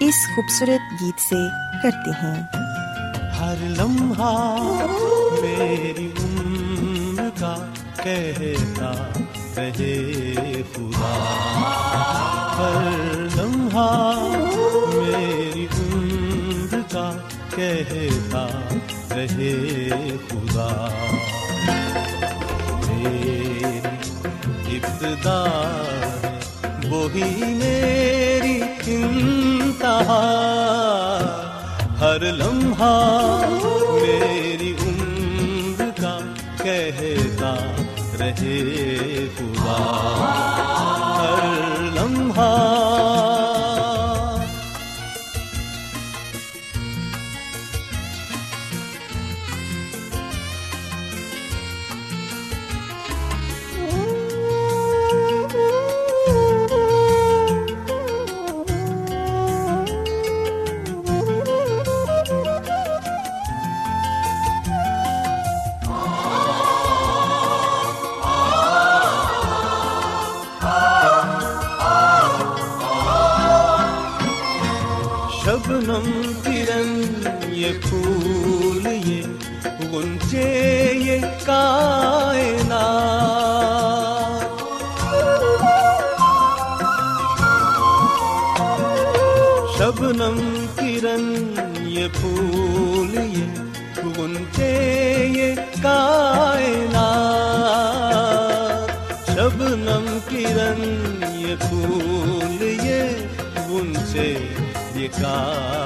اس خوبصورت گیت سے کرتے ہیں ہر لمحہ میری عمر کا کہتا رہے خدا۔ ہر لمحہ میری عمر کا کہتا رہے خدا۔ میری ابتدا وہی میری انتہا ہر لمحہ میری عمر کا کہتا رہے ہو شبنم کرن یہ پھول یہ گنچے یہ کائنات شبنم کرن یہ پھول یہ گنچے یہ کائنات شبنم کرن یہ پھول یہ گنچے یہ کائنات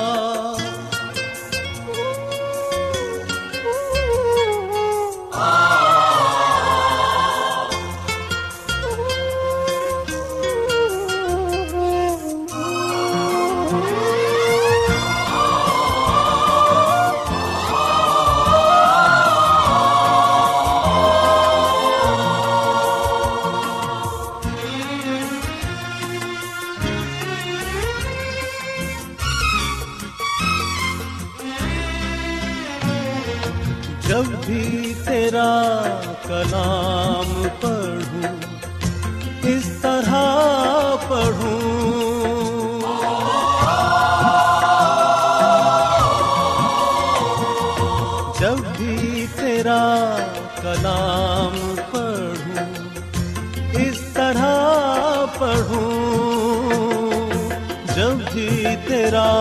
جب بھی تیرا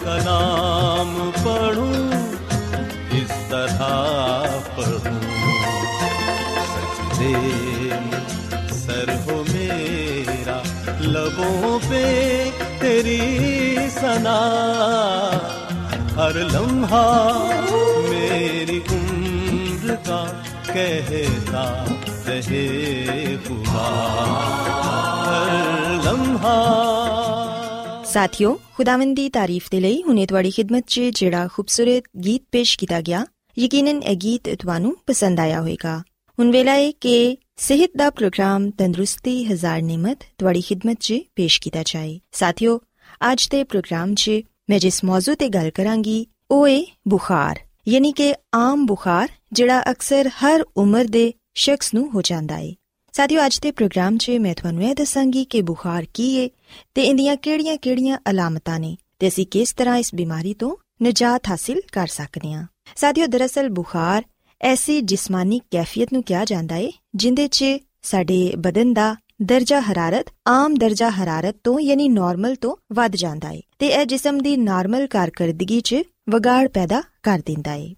کلام پڑھوں، اس طرح پڑھوں۔ سجدے میں سر ہو میرا، لبوں پہ تیری سنا ہر لمحہ میری عمر کا کہتا رہے ساتھیو خداون تعریف دے لئی ہنے تواڈی خدمت چ جڑا خوبصورت گیت پیش کیتا گیا، یقیناً اے گیت تانوں پسند آیا ہوئے گا۔ ہن ویلا اے کہ صحت دا پروگرام تندرستی ہزار نعمت تواڈی خدمت چ پیش کیتا جائے۔ ساتھیو اج دے پروگرام چ میں جس موضوع تے گل کراں گی، او اے بخار۔ یعنی کہ عام بخار جڑا اکثر ہر عمر دے شخص نو ہو جاندا اے۔ ساتھیو چاہا گی کہ بخار کی ہےڑی کیڑی علامت حاصل کر سکتے ہیں بخار ایسی جسمانی کیفیت نو کیا جانا ہے جنڈی چدن درجہ حرارت آم درجہ حرارت یعنی نارمل تو ود جانے جسم کی نارمل کارکردگی چ وگاڑ پیدا کر دینا ہے۔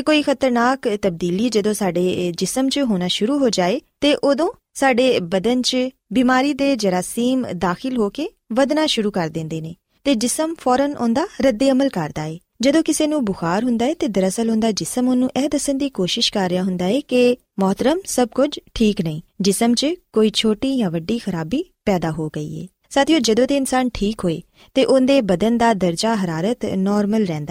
کوئی خطرناک تبدیلی رد عمل کردار جسم اُن دسن کی کوشش کر رہا ہوں کہ محترم، سب کچھ ٹھیک نہیں۔ جسم چ کوئی چھوٹی یا وڈی خرابی پیدا ہو گئی ہے۔ ساتھی جدو تنسان ٹھیک ہوئے تندھے بدن کا درجہ حرارت نارمل رنگ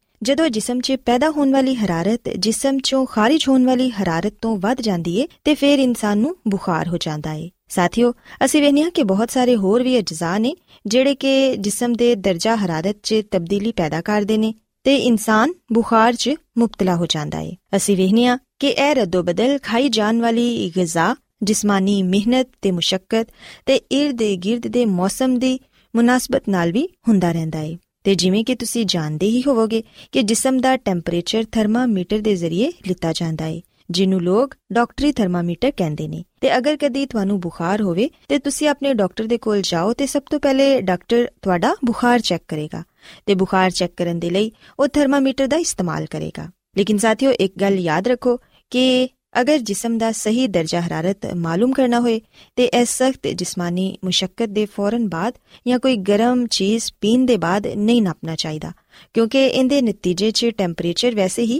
جد جسم چیز ہو خارج ہورارت تو انسان بخار ہو جاتا ہے اجزا نا جیجا حرارت تبدیلی پیدا کرتے انسان بخار چبتلا ہو جانا ہے اصی وا ہاں کہ یہ ردو بدل کھائی جان والی غذا، جسمانی محنت تشقت ارد گرد کے موسم مناسبت بھی ہوں ری یٹردی بخار ہونے ڈاکٹر سب تہلے ڈاکٹر بخار چیک کرے گا۔ بخار چیک کرنے تھرمامیٹر استعمال کرے گا۔ لیکن ساتھی ایک گل یاد رکھو کہ اگر جسم کا سہی درجہ حرارت کرنا ہو سخت نہیں نپنا چاہیے نتیجے ویسے ہی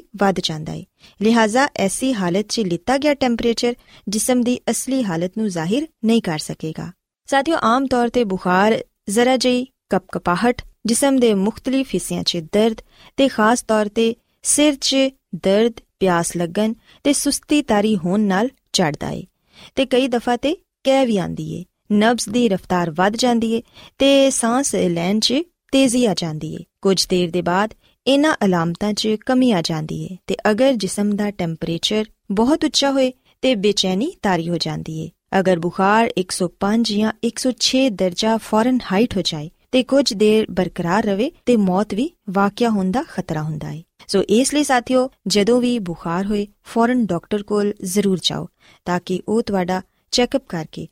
لہٰذا ایسی حالت چ لتا گیا ٹینپریچر جسم کی اصلی حالت ظاہر نہیں کر سکے گا۔ ساتھی آم طور سے بخار ذرا جی کپ کپاہٹ جسم کے مختلف حصوں سے درد خاص طور پر سر چ پیاس لگ دفاع آ جاتی ہے بہت اچھا ہوئے تیچینی تاری ہو جاندی ہے اگر بخار ایک سو پانچ یا اک سو چھ درجہ فورن ہائٹ ہو جائے چک اپ کر کے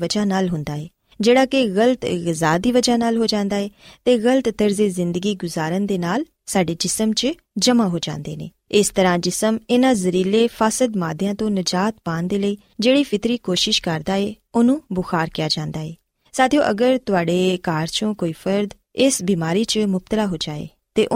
وجہ ہے جڑا کہ غلط غذا وجہ ہے ہو جائے کہ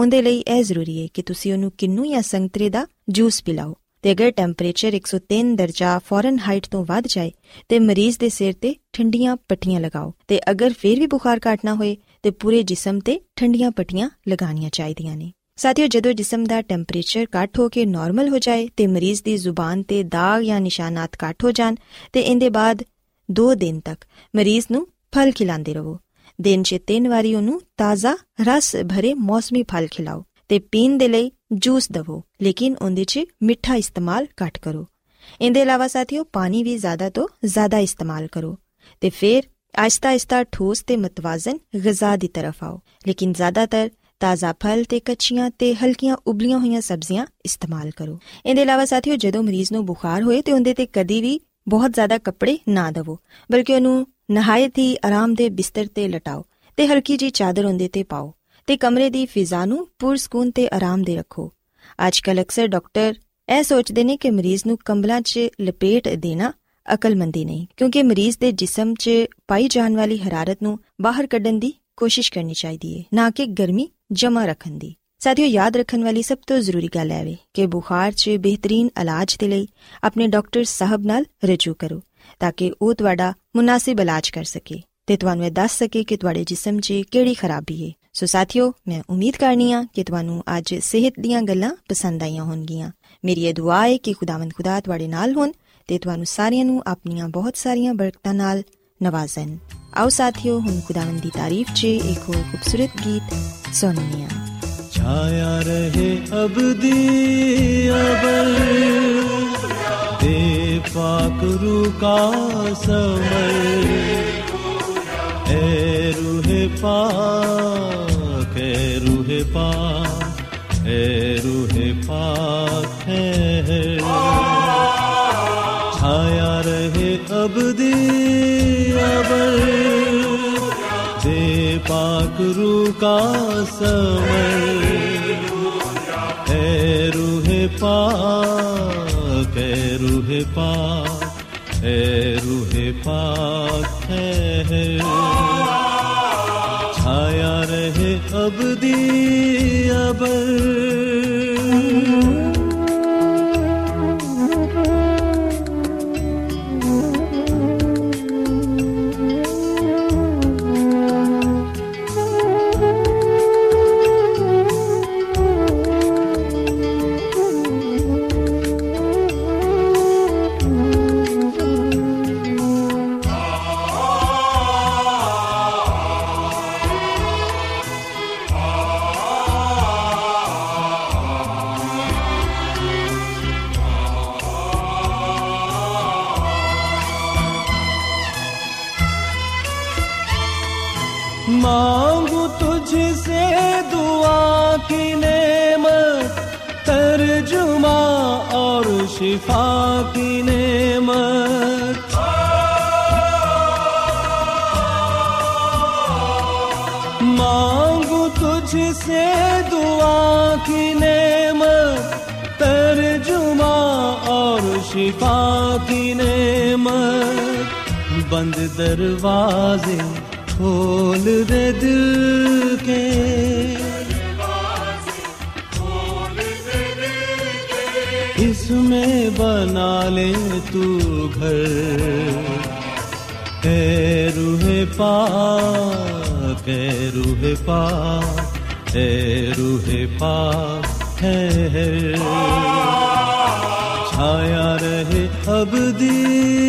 جس پلاؤ اگر ٹمپریچر ایک سو تین درجہ فورن ہائٹ تو ود جائے تو مریض کے سیر تنڈیا پٹیاں لگاؤ اگر بھی بخار کاٹنا ہوئے پوری جسم سے تین تازہ رس بھرے موسمی پل کھلاؤ پینے جوس دیکھ مٹھ کرو ادو علاوہ ساتھیوں پانی بھی زیادہ تو زیادہ استعمال کرو آہستہ آہستہ ٹھوس تے متوازن غذا دی طرف آؤ۔ لیکن زیادہ تر تازہ پھل تے کچیاں تے ہلکیاں ابلیاں ہوئیاں سبزیاں استعمال کرو۔ ان دے علاوہ ساتھیو، جدوں مریض نو بخار ہوئے تے اندے تے کدی بھی بہت زیادہ کپڑے نہ دو بلکہ انہوں نہایت ہی آرام دہ بستر تے لٹاؤ تے ہلکی جی چادر اندے تے پاؤ تے کمرے دی فضا نو پر سکون تے آرام دہ رکھو۔ اج کل اکثر ڈاکٹر اے ਸੋਚਦੇ ਨੇ کہ مریض نو کمبلاں چ لپیٹ دینا عقل مندی نہیں کیونکہ مریض والی حرارت کرنی چاہیے مناسب علاج کر سکے کہ تی جسم چیڑی خرابی ہے سو ساتھیوں میں امید کرنی آج صحت دیا گلا پسند آئی ہو میری یہ دعا ہے کہ خدا و خدا ت تارا نو اپنی بہت ساری نوازن آؤ ساتھی تاریخ عبدی ابر دے پاک رو کا سمر۔ اے روح پاک، اے روح پاک، اے روح پاک ہے چھایا رہے ابدی ابر مانگو تجھ سے دعا کی نعمت، ترجمہ اور شفا کی نعمت۔ مانگو تجھ سے دعا کی نعمت، ترجمہ اور شفا کی نعمت۔ بند دروازے کھول دے دل کے۔ اس میں بنا لے تو گھر۔ اے روح پا کے روح پا اے روح پا ہے۔ چھایا رہے اب دیر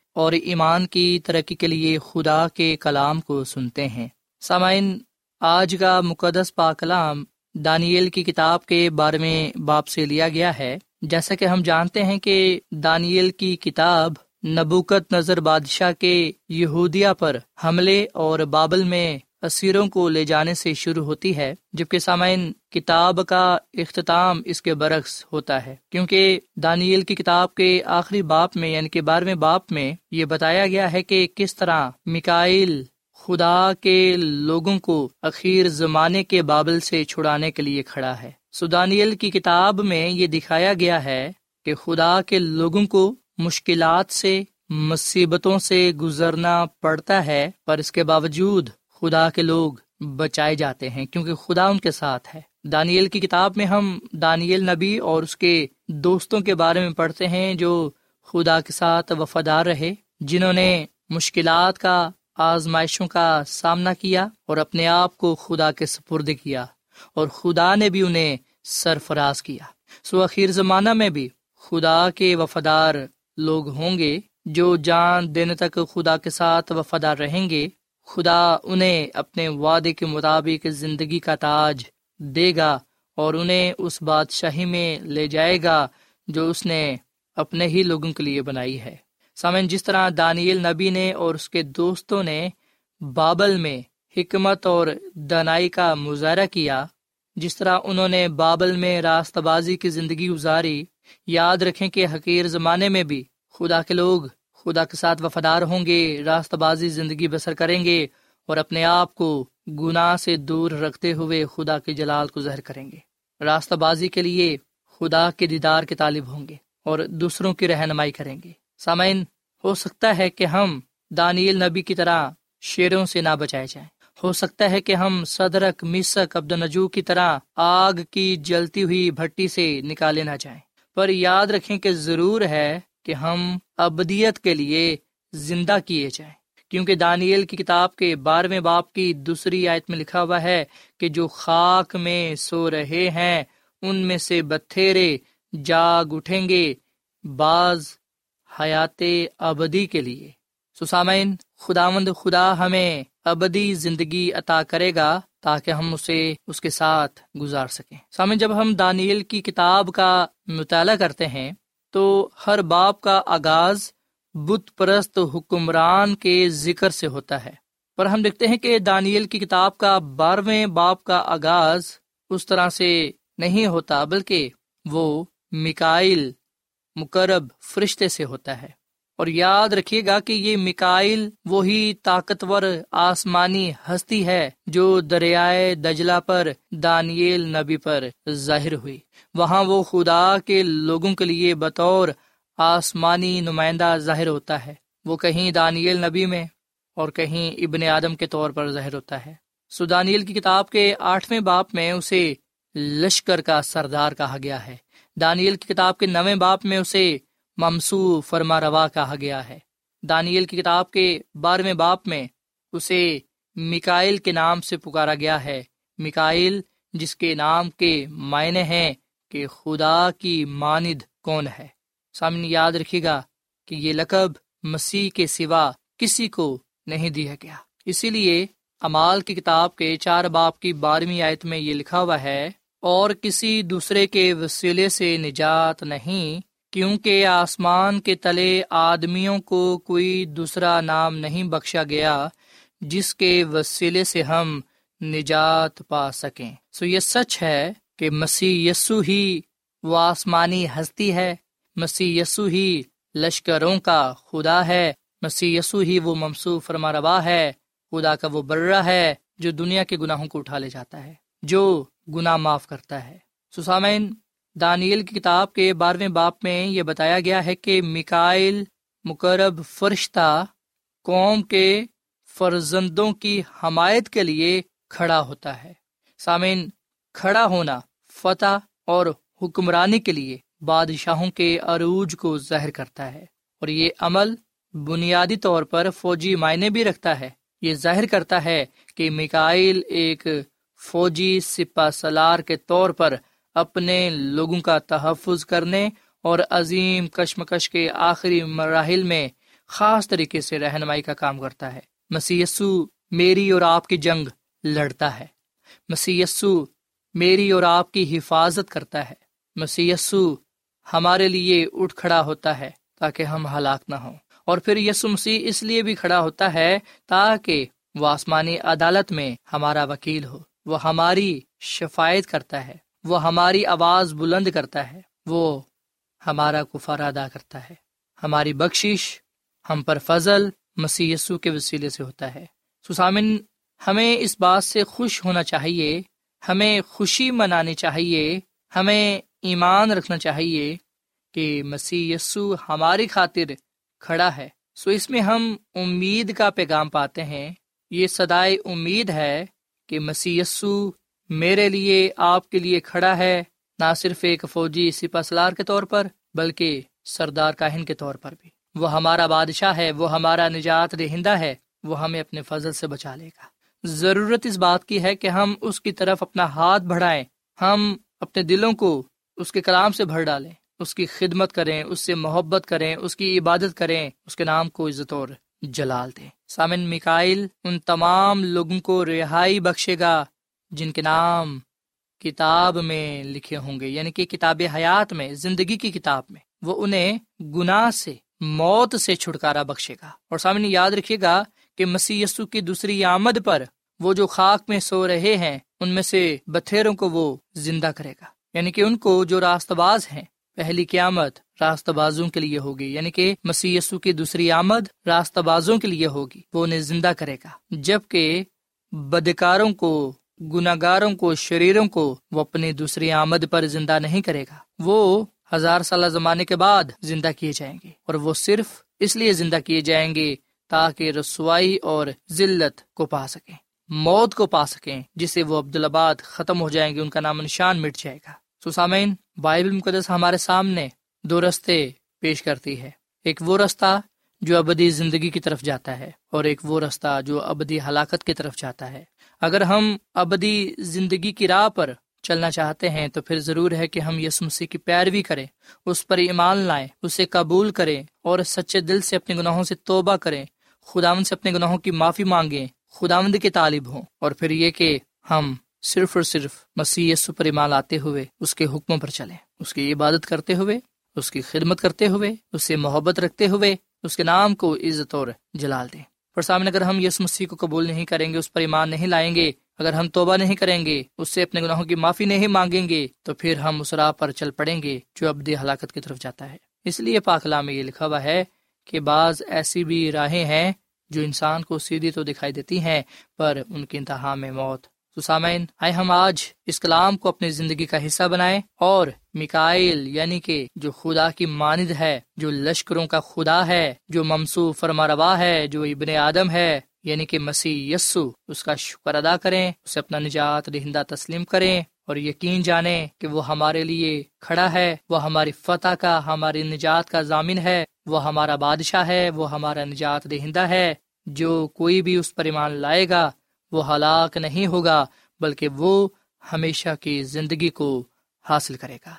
اور ایمان کی ترقی کے لیے خدا کے کلام کو سنتے ہیں۔ سامعین، آج کا مقدس پا کلام دانیل کی کتاب کے بارے میں باپ سے لیا گیا ہے۔ جیسا کہ ہم جانتے ہیں کہ دانیل کی کتاب نبوکت نظر بادشاہ کے یہودیہ پر حملے اور بابل میں اسیروں کو لے جانے سے شروع ہوتی ہے، جبکہ سامعین کتاب کا اختتام اس کے برعکس ہوتا ہے۔ کیونکہ دانیل کی کتاب کے آخری باپ میں یعنی کہ بارہویں باپ میں، یہ بتایا گیا ہے کہ کس طرح مکائل خدا کے لوگوں کو اخیر زمانے کے بابل سے چھڑانے کے لیے کھڑا ہے۔ سدانیل کی کتاب میں یہ دکھایا گیا ہے کہ خدا کے لوگوں کو مشکلات سے، مصیبتوں سے گزرنا پڑتا ہے، پر اس کے باوجود خدا کے لوگ بچائے جاتے ہیں کیونکہ خدا ان کے ساتھ ہے۔ دانیل کی کتاب میں ہم دانیل نبی اور اس کے دوستوں کے بارے میں پڑھتے ہیں جو خدا کے ساتھ وفادار رہے، جنہوں نے مشکلات کا، آزمائشوں کا سامنا کیا اور اپنے آپ کو خدا کے سپرد کیا اور خدا نے بھی انہیں سرفراز کیا۔ سو اخیر زمانہ میں بھی خدا کے وفادار لوگ ہوں گے جو جان دینے تک خدا کے ساتھ وفادار رہیں گے۔ خدا انہیں اپنے وعدے کے مطابق زندگی کا تاج دے گا اور انہیں اس بادشاہی میں لے جائے گا جو اس نے اپنے ہی لوگوں کے لیے بنائی ہے۔ سامن جس طرح دانیل نبی نے اور اس کے دوستوں نے بابل میں حکمت اور دنائی کا مظاہرہ کیا، جس طرح انہوں نے بابل میں راست بازی کی زندگی گزاری، یاد رکھیں کہ حقیر زمانے میں بھی خدا کے لوگ خدا کے ساتھ وفادار ہوں گے راست بازی زندگی بسر کریں گے اور اپنے آپ کو گناہ سے دور رکھتے ہوئے خدا کے جلال کو زہر کریں گے۔ راستہ بازی کے لیے خدا کے دیدار کے طالب ہوں گے اور دوسروں کی رہنمائی کریں گے۔ سامعین، ہو سکتا ہے کہ ہم دانیل نبی کی طرح شیروں سے نہ بچائے جائیں۔ ہو سکتا ہے کہ ہم صدرک مسک عبد نجو کی طرح آگ کی جلتی ہوئی بھٹی سے نکالے نہ جائیں۔ پر یاد رکھیں کہ ضرور ہے کہ ہم ابدیت کے لیے زندہ کیے جائیں۔ کیونکہ دانیل کی کتاب کے بارہویں باپ کی دوسری آیت میں لکھا ہوا ہے کہ جو خاک میں سو رہے ہیں، ان میں سے بتھیرے جاگ اٹھیں گے بعض حیات ابدی کے لیے۔ سسامین خدا مند خدا ہمیں ابدی زندگی عطا کرے گا تاکہ ہم اسے، اس کے ساتھ گزار سکیں۔ سامن جب ہم دانیل کی کتاب کا مطالعہ کرتے ہیں تو ہر باپ کا آغاز بت پرست حکمران کے ذکر سے ہوتا ہے۔ پر ہم دیکھتے ہیں کہ دانیل کی کتاب کا بارہویں باپ کا آغاز اس طرح سے نہیں ہوتا، بلکہ وہ مکائل مقرب فرشتے سے ہوتا ہے۔ اور یاد رکھیے گا کہ یہ مکائل وہی طاقتور آسمانی ہستی ہے جو دریائے دجلا پر دانیل نبی پر ظاہر ہوئی۔ وہاں وہ خدا کے لوگوں کے لیے بطور آسمانی نمائندہ ظاہر ہوتا ہے۔ وہ کہیں دانیل نبی میں اور کہیں ابن آدم کے طور پر ظاہر ہوتا ہے۔ سو دانیل کی کتاب کے آٹھویں باپ میں اسے لشکر کا سردار کہا گیا ہے۔ دانیل کی کتاب کے نویں باپ میں اسے ممسو فرما روا کہا گیا ہے۔ دانیل کی کتاب کے بارہویں باپ میں اسے مکائل کے نام سے پکارا گیا ہے۔ مکائل جس کے نام کے معنی ہیں کہ خدا کی ماند کون ہے۔ سامنے یاد رکھے گا کہ یہ لقب مسیح کے سوا کسی کو نہیں دیا گیا۔ اسی لیے امال کی کتاب کے چار باپ کی بارہویں آیت میں یہ لکھا ہوا ہے، اور کسی دوسرے کے وسیلے سے نجات نہیں کیونکہ آسمان کے تلے آدمیوں کو کوئی دوسرا نام نہیں بخشا گیا، جس کے وسیلے سے ہم نجات پا سکیں۔ سو یہ سچ ہے کہ مسیح یسو ہی وہ آسمانی ہستی ہے۔ مسیح یسو ہی لشکروں کا خدا ہے۔ مسیح یسو ہی وہ ممسو فرما روا ہے۔ خدا کا وہ برہ ہے جو دنیا کے گناہوں کو اٹھا لے جاتا ہے، جو گناہ معاف کرتا ہے۔ سسامین دانیل کی کتاب کے بارہویں باپ میں یہ بتایا گیا ہے کہ مکائل مقرب فرشتہ قوم کے فرزندوں کی حمایت کے لیے کھڑا ہوتا ہے۔ سامعین، کھڑا ہونا فتح اور حکمرانی کے لیے بادشاہوں کے عروج کو ظاہر کرتا ہے اور یہ عمل بنیادی طور پر فوجی معنی بھی رکھتا ہے۔ یہ ظاہر کرتا ہے کہ مکائل ایک فوجی سپا سلار کے طور پر اپنے لوگوں کا تحفظ کرنے اور عظیم کشمکش کے آخری مراحل میں خاص طریقے سے رہنمائی کا کام کرتا ہے۔ مسیسو میری اور آپ کی جنگ لڑتا ہے۔ مسیسو میری اور آپ کی حفاظت کرتا ہے۔ مسیسو ہمارے لیے اٹھ کھڑا ہوتا ہے تاکہ ہم ہلاک نہ ہوں۔ اور پھر یسو مسیح اس لیے بھی کھڑا ہوتا ہے تاکہ وہ آسمانی عدالت میں ہمارا وکیل ہو۔ وہ ہماری شفایت کرتا ہے۔ وہ ہماری آواز بلند کرتا ہے، وہ ہمارا کفار ادا کرتا ہے۔ ہماری بخشش ہم پر فضل مسی کے وسیلے سے ہوتا ہے۔ سسامن، ہمیں اس بات سے خوش ہونا چاہیے، ہمیں خوشی منانی چاہیے، ہمیں ایمان رکھنا چاہیے کہ مسی ہماری خاطر کھڑا ہے۔ سو اس میں ہم امید کا پیغام پاتے ہیں۔ یہ سدائے امید ہے کہ مسی میرے لیے آپ کے لیے کھڑا ہے، نہ صرف ایک فوجی سپا سلار کے طور پر، بلکہ سردار کاہن کے طور پر بھی۔ وہ ہمارا بادشاہ ہے، وہ ہمارا نجات دہندہ ہے، وہ ہمیں اپنے فضل سے بچا لے گا۔ ضرورت اس بات کی ہے کہ ہم اس کی طرف اپنا ہاتھ بڑھائیں، ہم اپنے دلوں کو اس کے کلام سے بھر ڈالیں، اس کی خدمت کریں، اس سے محبت کریں، اس کی عبادت کریں، اس کے نام کو عزت اور جلال دیں۔ سامن مکائل ان تمام لوگوں کو رہائی بخشے گا۔ جن کے نام کتاب میں لکھے ہوں گے یعنی کہ کتاب حیات میں، زندگی کی کتاب میں۔ وہ انہیں گناہ سے، موت سے چھٹکارا بخشے گا۔ اور سامنے یاد رکھیے گا کہ مسی کی دوسری آمد پر وہ جو خاک میں سو رہے ہیں، ان میں سے بتھیروں کو وہ زندہ کرے گا۔ یعنی کہ ان کو جو راست باز ہیں، پہلی قیامت راست بازوں کے لیے ہوگی۔ یعنی کہ مسی کی دوسری آمد راست بازوں کے لیے ہوگی۔ وہ انہیں زندہ کرے گا۔ جبکہ بدکاروں کو گناگاروں کو، شریروں کو وہ اپنی دوسری آمد پر زندہ نہیں کرے گا۔ وہ ہزار سالہ زمانے کے بعد زندہ کیے جائیں گے اور وہ صرف اس لیے زندہ کیے جائیں گے تاکہ رسوائی اور ذلت کو پا سکیں، موت کو پا سکیں جسے وہ عبدالآباد ختم ہو جائیں گے، ان کا نام نشان مٹ جائے گا۔ سسامین بائبل مقدس ہمارے سامنے دو رستے پیش کرتی ہے۔ ایک وہ رستہ جو ابدی زندگی کی طرف جاتا ہے اور ایک وہ رستہ جو ابدی ہلاکت کی طرف جاتا ہے۔ اگر ہم ابدی زندگی کی راہ پر چلنا چاہتے ہیں تو پھر ضرور ہے کہ ہم یس مسیح کی پیروی کریں، اس پر ایمان لائیں، اسے قبول کریں اور سچے دل سے اپنے گناہوں سے توبہ کریں۔ خداوند سے اپنے گناہوں کی معافی مانگیں، خداوند کے طالب ہوں۔ اور پھر یہ کہ ہم صرف اور صرف مسیح یسو پر ایمان لاتے ہوئے، اس کے حکموں پر چلیں۔ اس کی عبادت کرتے ہوئے، اس کی خدمت کرتے ہوئے، اس سے محبت رکھتے ہوئے، اس کے نام کو عزت اور جلال دیں۔ پر سامنے اگر ہم یس مسیح کو قبول نہیں کریں گے، اس پر ایمان نہیں لائیں گے، اگر ہم توبہ نہیں کریں گے، اس سے اپنے گناہوں کی معافی نہیں مانگیں گے، تو پھر ہم اس راہ پر چل پڑیں گے جو ابدی ہلاکت کی طرف جاتا ہے۔ اس لیے پاکلا میں یہ لکھا ہوا ہے کہ بعض ایسی بھی راہیں ہیں جو انسان کو سیدھی تو دکھائی دیتی ہیں، پر ان کی انتہا میں موت تو سامعین، آئے ہم آج اس کلام کو اپنی زندگی کا حصہ بنائیں اور مکائل یعنی کہ جو خدا کی ماند ہے، جو لشکروں کا خدا ہے، جو ممسو فرما روا ہے، جو ابن آدم ہے یعنی کہ مسیح یسو اس کا شکر ادا کریں، اسے اپنا نجات دہندہ تسلیم کریں اور یقین جانیں کہ وہ ہمارے لیے کھڑا ہے، وہ ہماری فتح کا، ہماری نجات کا ضامن ہے، وہ ہمارا بادشاہ ہے، وہ ہمارا نجات دہندہ ہے، جو کوئی بھی اس پر ایمان لائے گا وہ ہلاک نہیں ہوگا، بلکہ وہ ہمیشہ کی زندگی کو حاصل کرے گا۔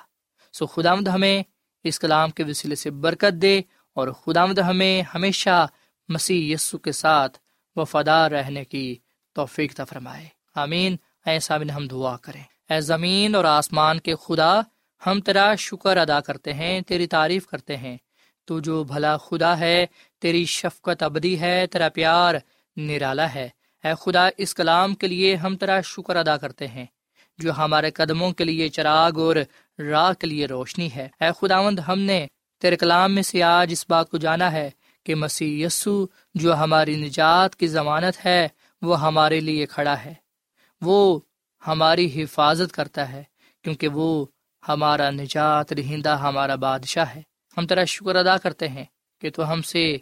سو خدا مد ہمیں اس کلام کے وسیلے سے برکت دے اور خدا مد ہمیں ہمیشہ مسیح یسو کے ساتھ وفادار رہنے کی توفیق فرمائے۔ آمین۔ ایسا بھی ہم دعا کریں۔ اے زمین اور آسمان کے خدا، ہم تیرا شکر ادا کرتے ہیں، تیری تعریف کرتے ہیں۔ تو جو بھلا خدا ہے، تیری شفقت ابدی ہے، تیرا پیار نرالا ہے۔ اے خدا، اس کلام کے لیے ہم تیرا شکر ادا کرتے ہیں، جو ہمارے قدموں کے لیے چراغ اور راہ کے لیے روشنی ہے۔ اے خداوند، ہم نے تیرے کلام میں سے آج اس بات کو جانا ہے کہ مسیح یسو، جو ہماری نجات کی ضمانت ہے، وہ ہمارے لیے کھڑا ہے۔ وہ ہماری حفاظت کرتا ہے، کیونکہ وہ ہمارا نجات رہندہ ہمارا بادشاہ ہے۔ ہم تیرا شکر ادا کرتے ہیں کہ تو ہم سے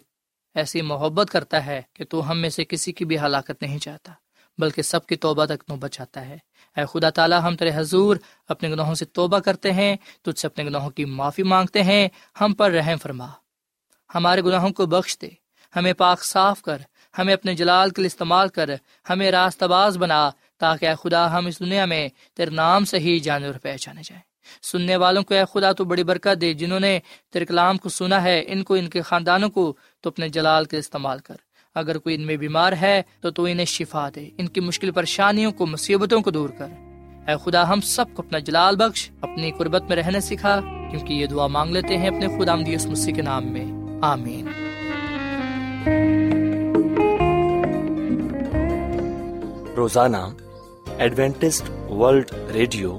ایسی محبت کرتا ہے کہ تو ہم میں سے کسی کی بھی ہلاکت نہیں چاہتا، بلکہ سب کی توبہ تک نو بچاتا ہے۔ اے خدا تعالیٰ، ہم تیرے حضور اپنے گناہوں سے توبہ کرتے ہیں، تجھ سے اپنے گناہوں کی معافی مانگتے ہیں، ہم پر رحم فرما۔ ہمارے گناہوں کو بخش دے، ہمیں پاک صاف کر، ہمیں اپنے جلال کے لیے استعمال کر، ہمیں راست باز بنا، تاکہ اے خدا ہم اس دنیا میں تیرے نام سے ہی جانے اور پہچانے جائیں۔ سننے والوں کو اے خدا تو بڑی برکت دے، جنہوں نے تیرے کلام کو سنا ہے، ان کو، ان کے خاندانوں کو تو اپنے جلال کے استعمال کر۔ اگر کوئی ان میں بیمار ہے تو تو انہیں شفا دے، ان کی مشکل پریشانیوں کو، مصیبتوں کو دور کر۔ اے خدا، ہم سب کو اپنا جلال بخش، اپنی قربت میں رہنے سکھا، کیونکہ یہ دعا مانگ لیتے ہیں اپنے خدا مدیس مسیح کے نام میں۔ آمین۔ روزانہ ایڈوینٹسٹ ورلڈ ریڈیو